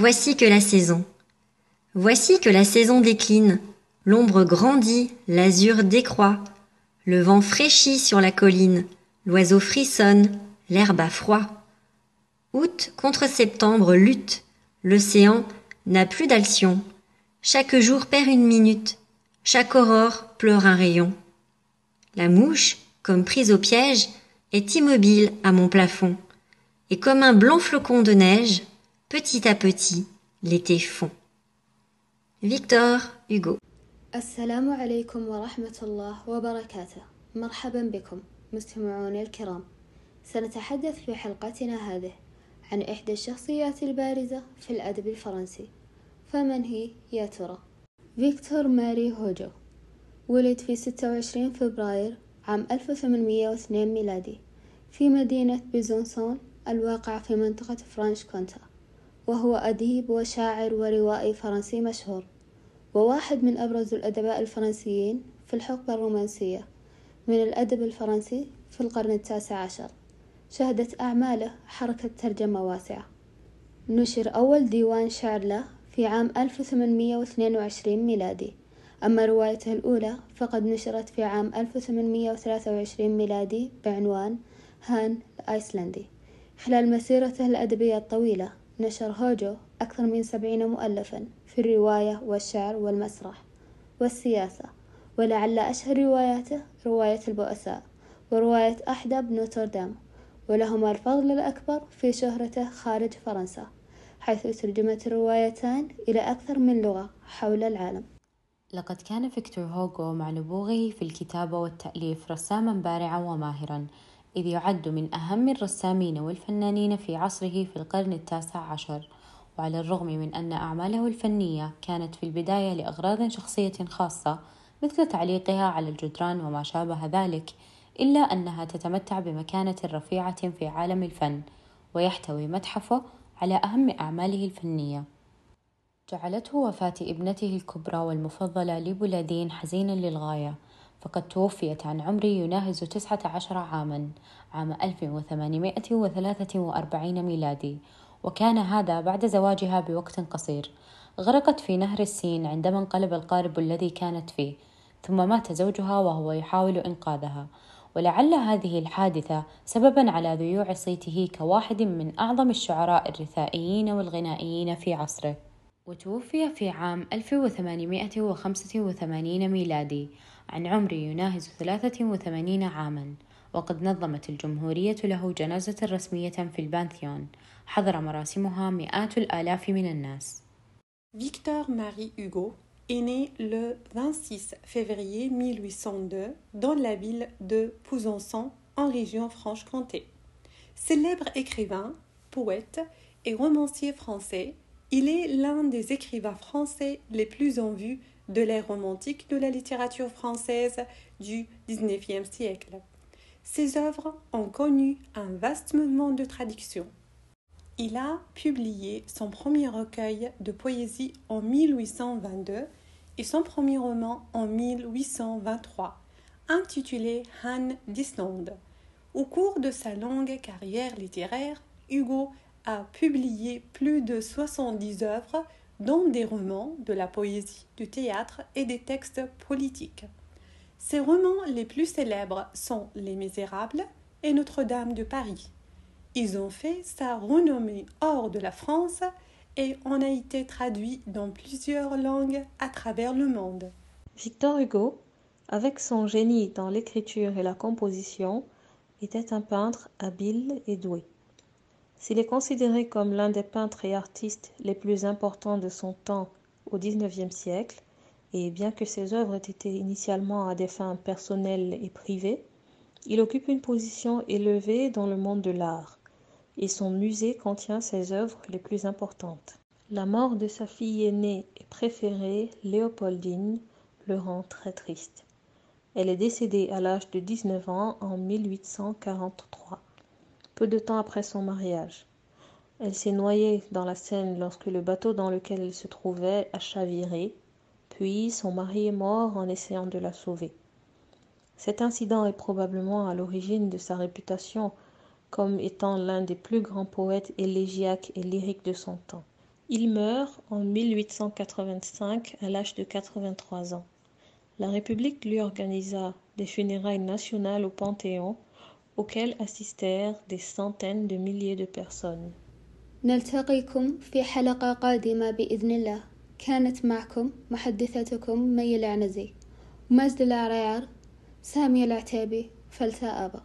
Voici que la saison. Voici que la saison décline. L'ombre grandit, l'azur décroît. Le vent fraîchit sur la colline. L'oiseau frissonne, l'herbe a froid. Août contre septembre lutte. L'océan n'a plus d'alcyon. Chaque jour perd une minute. Chaque aurore pleure un rayon. La mouche, comme prise au piège, est immobile à mon plafond. Et comme un blanc flocon de neige, petit à petit, l'été fond. Victor Hugo. السلام عليكم ورحمة الله وبركاته مرحبا بكم مستمعون الكرام سنتحدث في حلقتنا هذه عن إحدى الشخصيات البارزة في الأدب الفرنسي فمن هي يا ترى؟ فيكتور ماري هوجو ولد في 26 فبراير عام 1802 ميلادي في مدينة بيزونسون الواقعة في منطقة فرانش كونته وهو أديب وشاعر وروائي فرنسي مشهور وواحد من أبرز الأدباء الفرنسيين في الحقبة الرومانسية من الأدب الفرنسي في القرن التاسع عشر. شهدت أعماله حركة ترجمة واسعة. نشر أول ديوان شعر له في عام 1822 ميلادي. أما روايته الأولى فقد نشرت في عام 1823 ميلادي بعنوان هان الآيسلندي. خلال مسيرته الأدبية الطويلة نشر هوجو أكثر من سبعين مؤلفا في الرواية والشعر والمسرح والسياسة ولعل أشهر رواياته رواية البؤساء ورواية أحدب نوتردام ولهما الفضل الأكبر في شهرته خارج فرنسا حيث ترجمت الروايتان إلى أكثر من لغة حول العالم. لقد كان فيكتور هوغو مع نبوغه في الكتابة والتأليف رساما بارعا وماهرا إذ يعد من أهم الرسامين والفنانين في عصره في القرن التاسع عشر وعلى الرغم من أن أعماله الفنية كانت في البداية لأغراض شخصية خاصة مثل تعليقها على الجدران وما شابه ذلك إلا أنها تتمتع بمكانة رفيعة في عالم الفن ويحتوي متحفه على أهم أعماله الفنية. جعلته وفاة ابنته الكبرى والمفضلة لبولادين حزينا للغاية فقد توفيت عن عمر يناهز تسعة عشر عاما عام 1843 ميلادي. وكان هذا بعد زواجها بوقت قصير. غرقت في نهر السين عندما انقلب القارب الذي كانت فيه ثم مات زوجها وهو يحاول إنقاذها. ولعل هذه الحادثة سببا على ذيوع صيته كواحد من أعظم الشعراء الرثائيين والغنائيين في عصره. وتوفي في عام 1885 ميلادي. عن عمر يناهز 83 عاما وقد نظمت الجمهورية له جنازة رسمية في البانثيون حضر مراسمها مئات الآلاف من الناس Victor Marie Hugo est né le 26 février 1802 dans la ville de Pouzençon en région Franche-Comté. Célèbre écrivain, poète et romancier français, il est l'un des écrivains français les plus en vue de l'ère romantique de la littérature française du XIXe siècle. Ses œuvres ont connu un vaste mouvement de traduction. Il a publié son premier recueil de poésie en 1822 et son premier roman en 1823, intitulé Han d'Islande. Au cours de sa longue carrière littéraire, Hugo a publié plus de 70 œuvres, dont des romans, de la poésie, du théâtre et des textes politiques. Ses romans les plus célèbres sont Les Misérables et Notre-Dame de Paris. Ils ont fait sa renommée hors de la France et on a été traduit dans plusieurs langues à travers le monde. Victor Hugo, avec son génie dans l'écriture et la composition, était un peintre habile et doué. S'il est considéré comme l'un des peintres et artistes les plus importants de son temps au XIXe siècle, et bien que ses œuvres aient été initialement à des fins personnelles et privées, il occupe une position élevée dans le monde de l'art, et son musée contient ses œuvres les plus importantes. La mort de sa fille aînée et préférée, Léopoldine, le rend très triste. Elle est décédée à l'âge de 19 ans en 1843, peu de temps après son mariage. Elle s'est noyée dans la Seine lorsque le bateau dans lequel elle se trouvait a chaviré, puis son mari est mort en essayant de la sauver. Cet incident est probablement à l'origine de sa réputation comme étant l'un des plus grands poètes élégiaques et lyriques de son temps. Il meurt en 1885 à l'âge de 83 ans. La République lui organisa des funérailles nationales au Panthéon auxquelles assistèrent des centaines de milliers de personnes. نلتقيكم في حلقة قادمة بإذن الله كانت معكم محدثتكم مي العنزي ومازد العريار سامية العتابي فلتا أبا